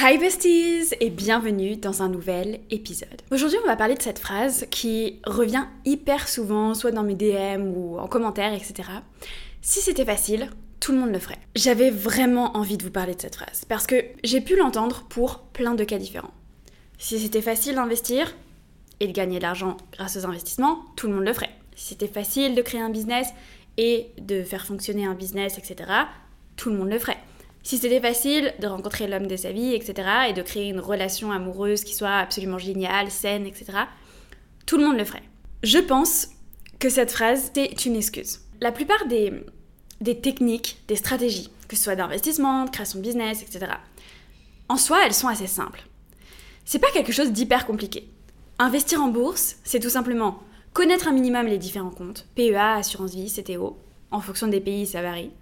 Hi besties et bienvenue dans un nouvel épisode. Aujourd'hui on va parler de cette phrase qui revient hyper souvent, soit dans mes DM ou en commentaire, etc. Si c'était facile, tout le monde le ferait. J'avais vraiment envie de vous parler de cette phrase parce que j'ai pu l'entendre pour plein de cas différents. Si c'était facile d'investir et de gagner de l'argent grâce aux investissements, tout le monde le ferait. Si c'était facile de créer un business et de faire fonctionner un business, etc., tout le monde le ferait. Si c'était facile de rencontrer l'homme de sa vie, etc., et de créer une relation amoureuse qui soit absolument géniale, saine, etc., tout le monde le ferait. Je pense que cette phrase, c'est une excuse. La plupart des, techniques, des stratégies, que ce soit d'investissement, de création de business, etc., en soi, elles sont assez simples. C'est pas quelque chose d'hyper compliqué. Investir en bourse, c'est tout simplement connaître un minimum les différents comptes, PEA, assurance vie, CTO, en fonction des pays, ça varie.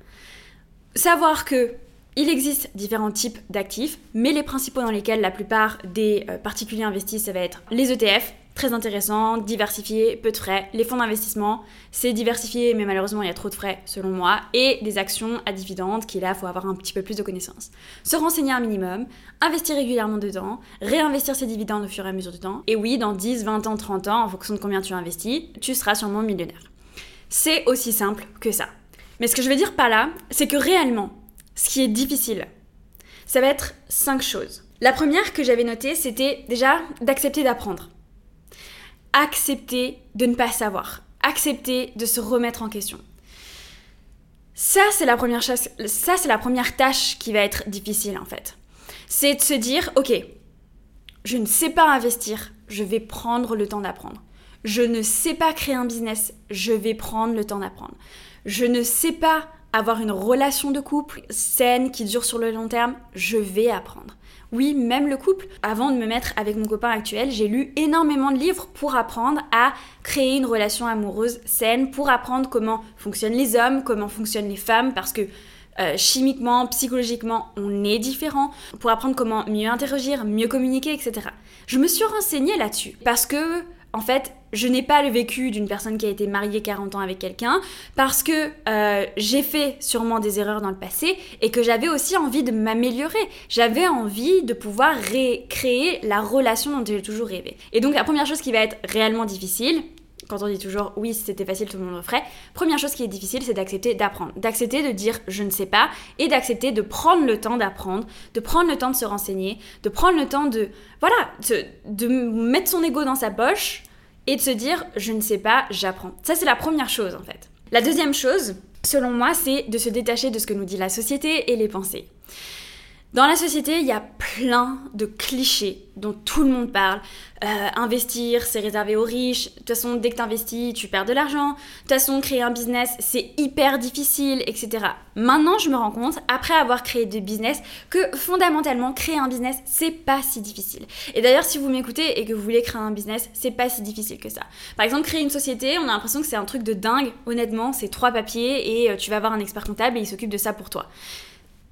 Savoir que il existe différents types d'actifs, mais les principaux dans lesquels la plupart des euh, particuliers investissent, ça va être les ETF, très intéressants, diversifiés, peu de frais. Les fonds d'investissement, c'est diversifié, mais malheureusement, il y a trop de frais, selon moi. Et des actions à dividendes, qui là, faut avoir un petit peu plus de connaissances. Se renseigner un minimum, investir régulièrement dedans, réinvestir ces dividendes au fur et à mesure du temps. Et oui, dans 10, 20 ans, 30 ans, en fonction de combien tu investis, tu seras sûrement millionnaire. C'est aussi simple que ça. Mais ce que je veux dire par là, c'est que réellement, ce qui est difficile, ça va être cinq choses. La première que j'avais notée, c'était déjà d'accepter d'apprendre. Accepter de ne pas savoir. Accepter de se remettre en question. Ça, c'est la première chose, ça, c'est la première tâche qui va être difficile en fait. C'est de se dire, ok, je ne sais pas investir, je vais prendre le temps d'apprendre. Je ne sais pas créer un business, je vais prendre le temps d'apprendre. Je ne sais pas avoir une relation de couple saine qui dure sur le long terme, je vais apprendre. Oui, même le couple. Avant de me mettre avec mon copain actuel, j'ai lu énormément de livres pour apprendre à créer une relation amoureuse saine, pour apprendre comment fonctionnent les hommes, comment fonctionnent les femmes, parce que euh, chimiquement, psychologiquement, on est différent, pour apprendre comment mieux interagir, mieux communiquer, etc. Je me suis renseignée là-dessus, parce que en fait, je n'ai pas le vécu d'une personne qui a été mariée 40 ans avec quelqu'un parce que euh, j'ai fait sûrement des erreurs dans le passé et que j'avais aussi envie de m'améliorer. J'avais envie de pouvoir récréer la relation dont j'ai toujours rêvé. Et donc la première chose qui va être réellement difficile, quand on dit toujours oui, si c'était facile, tout le monde le ferait. Première chose qui est difficile, c'est d'accepter d'apprendre. D'accepter de dire je ne sais pas et d'accepter de prendre le temps d'apprendre, de prendre le temps de se renseigner, de prendre le temps de, voilà, de mettre son ego dans sa poche et de se dire je ne sais pas, j'apprends. Ça c'est la première chose en fait. La deuxième chose, selon moi, c'est de se détacher de ce que nous dit la société et les pensées. Dans la société, il y a plein de clichés dont tout le monde parle. Euh, investir, c'est réservé aux riches. De toute façon, dès que tu investis, tu perds de l'argent. De toute façon, créer un business, c'est hyper difficile, etc. Maintenant, je me rends compte, après avoir créé des business, que fondamentalement, créer un business, c'est pas si difficile. Et d'ailleurs, si vous m'écoutez et que vous voulez créer un business, c'est pas si difficile que ça. Par exemple, créer une société, on a l'impression que c'est un truc de dingue. Honnêtement, c'est trois papiers et euh, tu vas avoir un expert comptable et il s'occupe de ça pour toi.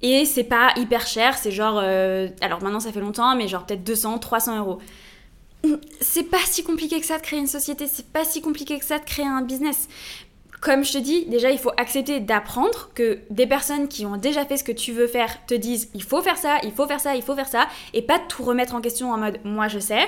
Et c'est pas hyper cher, c'est genre. Euh, alors maintenant ça fait longtemps, mais genre peut-être 200, 300 euros. C'est pas si compliqué que ça de créer une société, c'est pas si compliqué que ça de créer un business. Comme je te dis, déjà il faut accepter d'apprendre que des personnes qui ont déjà fait ce que tu veux faire te disent il faut faire ça, il faut faire ça, il faut faire ça, et pas tout remettre en question en mode moi je sais.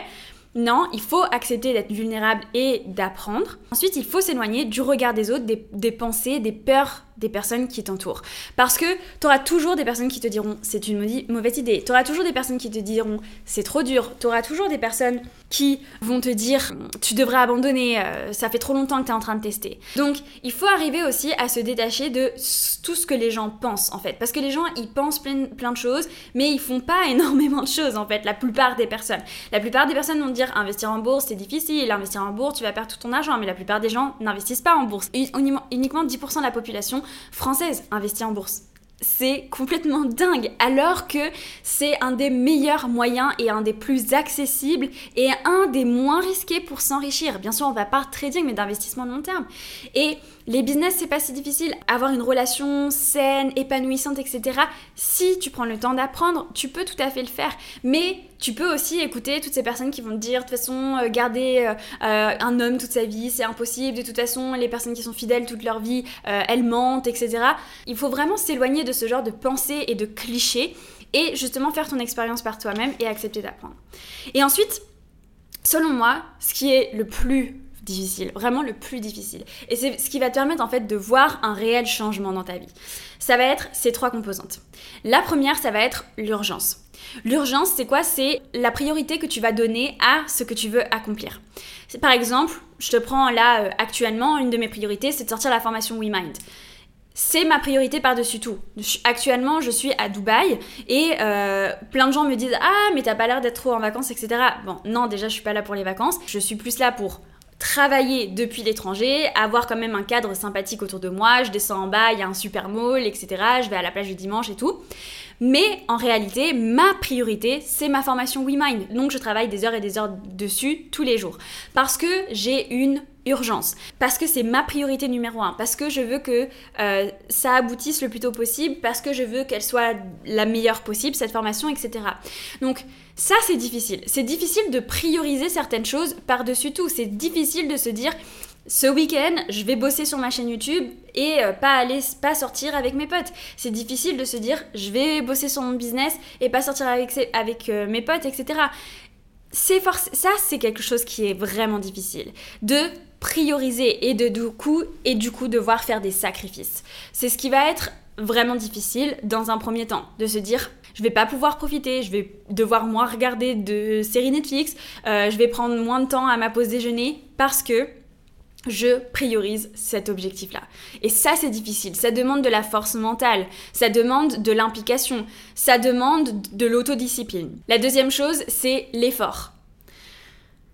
Non, il faut accepter d'être vulnérable et d'apprendre. Ensuite, il faut s'éloigner du regard des autres, des, des pensées, des peurs des personnes qui t'entourent. Parce que tu auras toujours des personnes qui te diront c'est une mauvaise idée. Tu auras toujours des personnes qui te diront c'est trop dur. Tu auras toujours des personnes qui vont te dire tu devrais abandonner, euh, ça fait trop longtemps que tu es en train de tester. Donc il faut arriver aussi à se détacher de tout ce que les gens pensent en fait. Parce que les gens ils pensent plein, de choses, mais ils font pas énormément de choses en fait, la plupart des personnes. La plupart des personnes vont dire investir en bourse c'est difficile, investir en bourse tu vas perdre tout ton argent, mais la plupart des gens n'investissent pas en bourse. Uniquement 10% de la population française investit en bourse. C'est complètement dingue, alors que c'est un des meilleurs moyens et un des plus accessibles et un des moins risqués pour s'enrichir. Bien sûr, on va pas trading, mais d'investissement long terme. Et les business, c'est pas si difficile. Avoir une relation saine, épanouissante, etc. Si tu prends le temps d'apprendre, tu peux tout à fait le faire. Mais tu peux aussi écouter toutes ces personnes qui vont te dire de toute façon euh, garder euh, euh, un homme toute sa vie c'est impossible de toute façon les personnes qui sont fidèles toute leur vie elles mentent etc il faut vraiment s'éloigner de ce genre de pensées et de clichés et justement faire ton expérience par toi-même et accepter d'apprendre. Et ensuite, selon moi, ce qui est le plus difficile, vraiment le plus difficile. Et c'est ce qui va te permettre en fait de voir un réel changement dans ta vie. Ça va être ces trois composantes. La première, ça va être l'urgence. L'urgence, c'est quoi? C'est la priorité que tu vas donner à ce que tu veux accomplir. Par exemple, je te prends là euh, actuellement, une de mes priorités, c'est de sortir la formation WeMind c'est ma priorité par-dessus tout. Actuellement, je suis à Dubaï et euh, plein de gens me disent Ah, mais t'as pas l'air d'être trop en vacances, etc. Bon, non, déjà, je suis pas là pour les vacances. Je suis plus là pour travailler depuis l'étranger, avoir quand même un cadre sympathique autour de moi, je descends en bas, il y a un super mall, etc. Je vais à la plage du dimanche et tout. Mais en réalité, ma priorité, c'est ma formation WeMind. Donc je travaille des heures et des heures dessus tous les jours. Parce que j'ai une urgence. Parce que c'est ma priorité numéro un. Parce que je veux que euh, ça aboutisse le plus tôt possible. Parce que je veux qu'elle soit la meilleure possible, cette formation, etc. Donc ça, c'est difficile. C'est difficile de prioriser certaines choses par-dessus tout. C'est difficile de se dire ce week-end, je vais bosser sur ma chaîne YouTube et euh, pas aller, pas sortir avec mes potes. C'est difficile de se dire, je vais bosser sur mon business et pas sortir avec, avec euh, mes potes, etc. Ça, c'est quelque chose qui est vraiment difficile. De prioriser et de du coup et du coup devoir faire des sacrifices. C'est ce qui va être vraiment difficile dans un premier temps, de se dire je vais pas pouvoir profiter, je vais devoir moins regarder de séries Netflix, euh, je vais prendre moins de temps à ma pause déjeuner parce que je priorise cet objectif-là. Et ça, c'est difficile. Ça demande de la force mentale, ça demande de l'implication, ça demande de l'autodiscipline. La deuxième chose, c'est l'effort.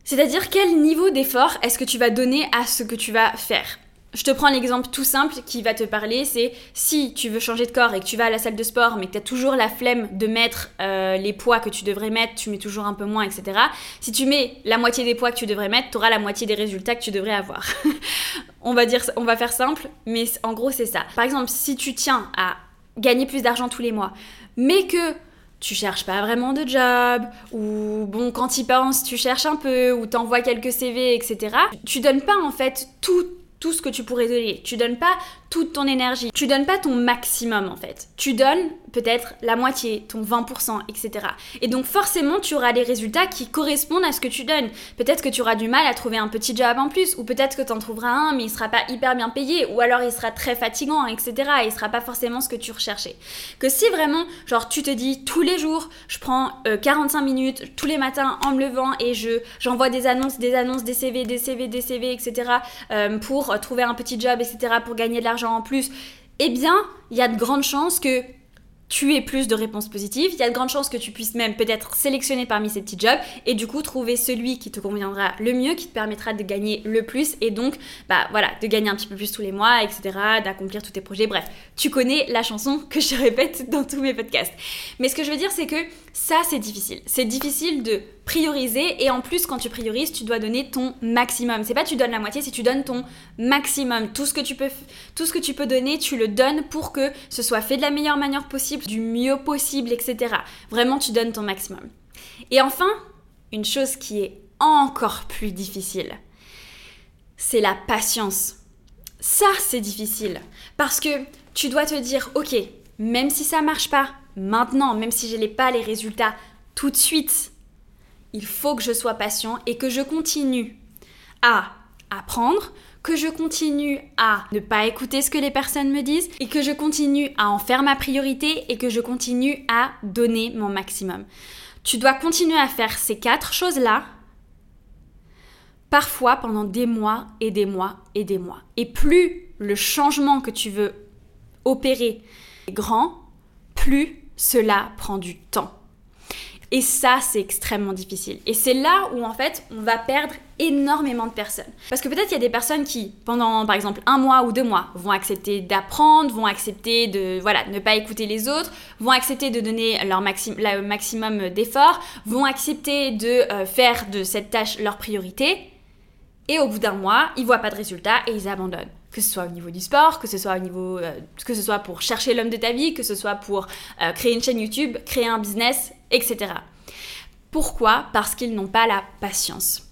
C'est-à-dire quel niveau d'effort est-ce que tu vas donner à ce que tu vas faire? Je te prends l'exemple tout simple qui va te parler, c'est si tu veux changer de corps et que tu vas à la salle de sport mais que tu as toujours la flemme de mettre euh, les poids que tu devrais mettre, tu mets toujours un peu moins, etc. Si tu mets la moitié des poids que tu devrais mettre, tu auras la moitié des résultats que tu devrais avoir. on, va dire, on va faire simple, mais en gros c'est ça. Par exemple, si tu tiens à gagner plus d'argent tous les mois, mais que tu cherches pas vraiment de job, ou bon, quand y penses, tu cherches un peu, ou t'envoies quelques CV, etc. Tu donnes pas en fait tout tout ce que tu pourrais donner. Tu donnes pas toute ton énergie. Tu donnes pas ton maximum en fait. Tu donnes peut-être la moitié, ton 20%, etc. Et donc forcément, tu auras des résultats qui correspondent à ce que tu donnes. Peut-être que tu auras du mal à trouver un petit job en plus, ou peut-être que tu en trouveras un, mais il sera pas hyper bien payé, ou alors il sera très fatigant, etc. Et il sera pas forcément ce que tu recherchais. Que si vraiment, genre, tu te dis tous les jours, je prends 45 euh, minutes tous les matins en me levant et je j'envoie des annonces, des annonces, des CV, des CV, des CV, etc. Euh, pour trouver un petit job, etc. pour gagner de l'argent en plus. Eh bien, il y a de grandes chances que tu aies plus de réponses positives, il y a de grandes chances que tu puisses même peut-être sélectionner parmi ces petits jobs et du coup trouver celui qui te conviendra le mieux, qui te permettra de gagner le plus et donc bah voilà, de gagner un petit peu plus tous les mois, etc., d'accomplir tous tes projets. Bref, tu connais la chanson que je répète dans tous mes podcasts. Mais ce que je veux dire, c'est que ça, c'est difficile. C'est difficile de prioriser. Et en plus quand tu priorises tu dois donner ton maximum. C'est pas tu donnes la moitié c'est tu donnes ton maximum. Tout ce que tu peux tout ce que tu peux donner tu le donnes pour que ce soit fait de la meilleure manière possible du mieux possible etc vraiment tu donnes ton maximum. Et enfin une chose qui est encore plus difficile c'est la patience. Ça c'est difficile. Parce que tu dois te dire ok même si ça marche pas maintenant même si je n'ai pas les résultats tout de suite il faut que je sois patient et que je continue à apprendre, que je continue à ne pas écouter ce que les personnes me disent et que je continue à en faire ma priorité et que je continue à donner mon maximum. Tu dois continuer à faire ces quatre choses-là, parfois pendant des mois et des mois et des mois. Et plus le changement que tu veux opérer est grand, plus cela prend du temps. Et ça, c'est extrêmement difficile. Et c'est là où, en fait, on va perdre énormément de personnes. Parce que peut-être il y a des personnes qui, pendant par exemple un mois ou deux mois, vont accepter d'apprendre, vont accepter de voilà, ne pas écouter les autres, vont accepter de donner leur le maximum d'efforts, vont accepter de euh, faire de cette tâche leur priorité. Et au bout d'un mois, ils voient pas de résultat et ils abandonnent que ce soit au niveau du sport, que ce soit au niveau, euh, que ce soit pour chercher l'homme de ta vie, que ce soit pour euh, créer une chaîne YouTube, créer un business, etc. Pourquoi Parce qu'ils n'ont pas la patience.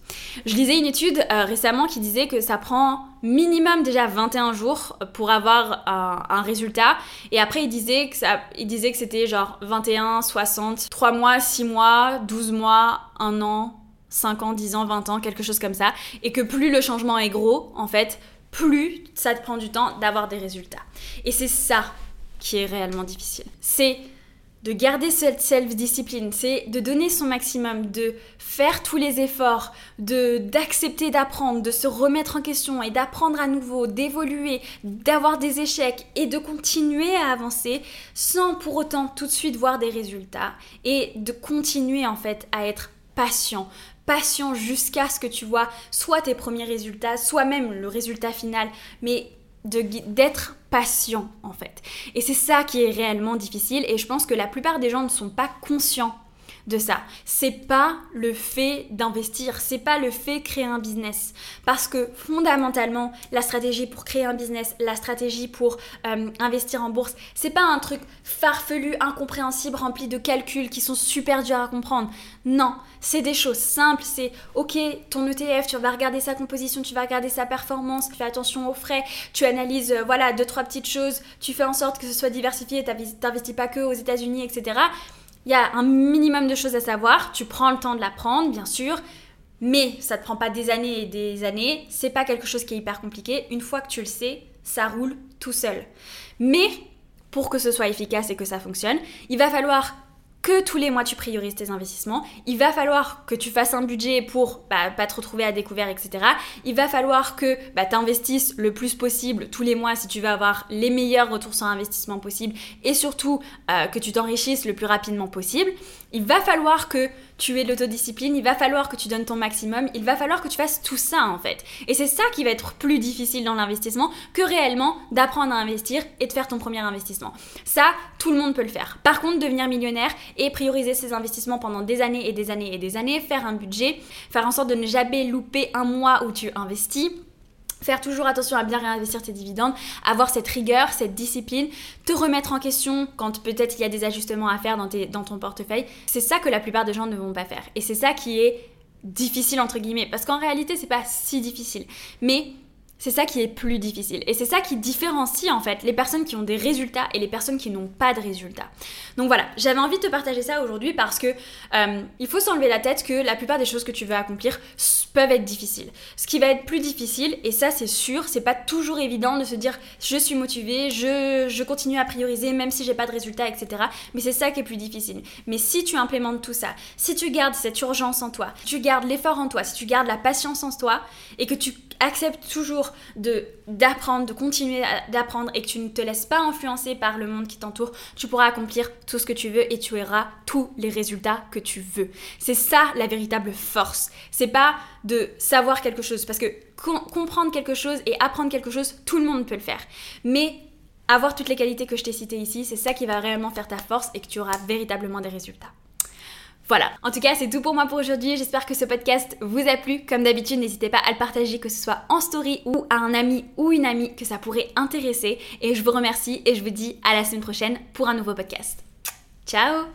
Je lisais une étude euh, récemment qui disait que ça prend minimum déjà 21 jours pour avoir un, résultat. Et après, il disait que, il disait que c'était genre 21, 60, 3 mois, 6 mois, 12 mois, 1 an, 5 ans, 10 ans, 20 ans, quelque chose comme ça. Et que plus le changement est gros, en fait, plus ça te prend du temps d'avoir des résultats. Et c'est ça qui est réellement difficile. C'est de garder cette self-discipline, c'est de donner son maximum, de faire tous les efforts, de d'accepter d'apprendre, de se remettre en question et d'apprendre à nouveau, d'évoluer, d'avoir des échecs et de continuer à avancer sans pour autant tout de suite voir des résultats et de continuer en fait à être patient, patient jusqu'à ce que tu vois soit tes premiers résultats, soit même le résultat final, mais d'être patient en fait. Et c'est ça qui est réellement difficile et je pense que la plupart des gens ne sont pas conscients de ça. C'est pas le fait d'investir, c'est pas le fait de créer un business. Parce que fondamentalement, la stratégie pour créer un business, la stratégie pour euh, investir en bourse, c'est pas un truc farfelu, incompréhensible, rempli de calculs qui sont super durs à comprendre. Non, c'est des choses simples. C'est ok, ton ETF, tu vas regarder sa composition, tu vas regarder sa performance, tu fais attention aux frais, tu analyses, euh, voilà, deux, trois petites choses, tu fais en sorte que ce soit diversifié, t'investis pas que aux États-Unis, etc. Il y a un minimum de choses à savoir. Tu prends le temps de l'apprendre, bien sûr, mais ça ne te prend pas des années et des années. C'est pas quelque chose qui est hyper compliqué. Une fois que tu le sais, ça roule tout seul. Mais pour que ce soit efficace et que ça fonctionne, il va falloir que tous les mois tu priorises tes investissements. Il va falloir que tu fasses un budget pour bah, pas te retrouver à découvert, etc. Il va falloir que bah, tu investisses le plus possible tous les mois si tu veux avoir les meilleurs retours sur investissement possible et surtout euh, que tu t'enrichisses le plus rapidement possible. Il va falloir que tu de l'autodiscipline, il va falloir que tu donnes ton maximum, il va falloir que tu fasses tout ça en fait. Et c'est ça qui va être plus difficile dans l'investissement que réellement d'apprendre à investir et de faire ton premier investissement. Ça, tout le monde peut le faire. Par contre, devenir millionnaire et prioriser ses investissements pendant des années et des années et des années, faire un budget, faire en sorte de ne jamais louper un mois où tu investis, Faire toujours attention à bien réinvestir tes dividendes, avoir cette rigueur, cette discipline, te remettre en question quand peut-être il y a des ajustements à faire dans, ton portefeuille. C'est ça que la plupart des gens ne vont pas faire. Et c'est ça qui est difficile entre guillemets. Parce qu'en réalité, c'est pas si difficile. Mais c'est ça qui est plus difficile. Et c'est ça qui différencie en fait les personnes qui ont des résultats et les personnes qui n'ont pas de résultats. Donc voilà, j'avais envie de te partager ça aujourd'hui parce que euh, il faut s'enlever la tête que la plupart des choses que tu veux accomplir peuvent être difficiles. Ce qui va être plus difficile, et ça c'est sûr, c'est pas toujours évident de se dire je suis motivé, je, je continue à prioriser même si j'ai pas de résultats, etc. Mais c'est ça qui est plus difficile. Mais si tu implémentes tout ça, si tu gardes cette urgence en toi, tu gardes l'effort en toi, si tu gardes la patience en toi et que tu acceptes toujours de d'apprendre, de continuer d'apprendre et que tu ne te laisses pas influencer par le monde qui t'entoure, tu pourras accomplir tout ce que tu veux et tu auras tous les résultats que tu veux. C'est ça la véritable force. C'est pas de savoir quelque chose parce que comprendre quelque chose et apprendre quelque chose, tout le monde peut le faire. Mais avoir toutes les qualités que je t'ai citées ici, c'est ça qui va réellement faire ta force et que tu auras véritablement des résultats. Voilà, en tout cas c'est tout pour moi pour aujourd'hui, j'espère que ce podcast vous a plu. Comme d'habitude, n'hésitez pas à le partager, que ce soit en story ou à un ami ou une amie que ça pourrait intéresser. Et je vous remercie et je vous dis à la semaine prochaine pour un nouveau podcast. Ciao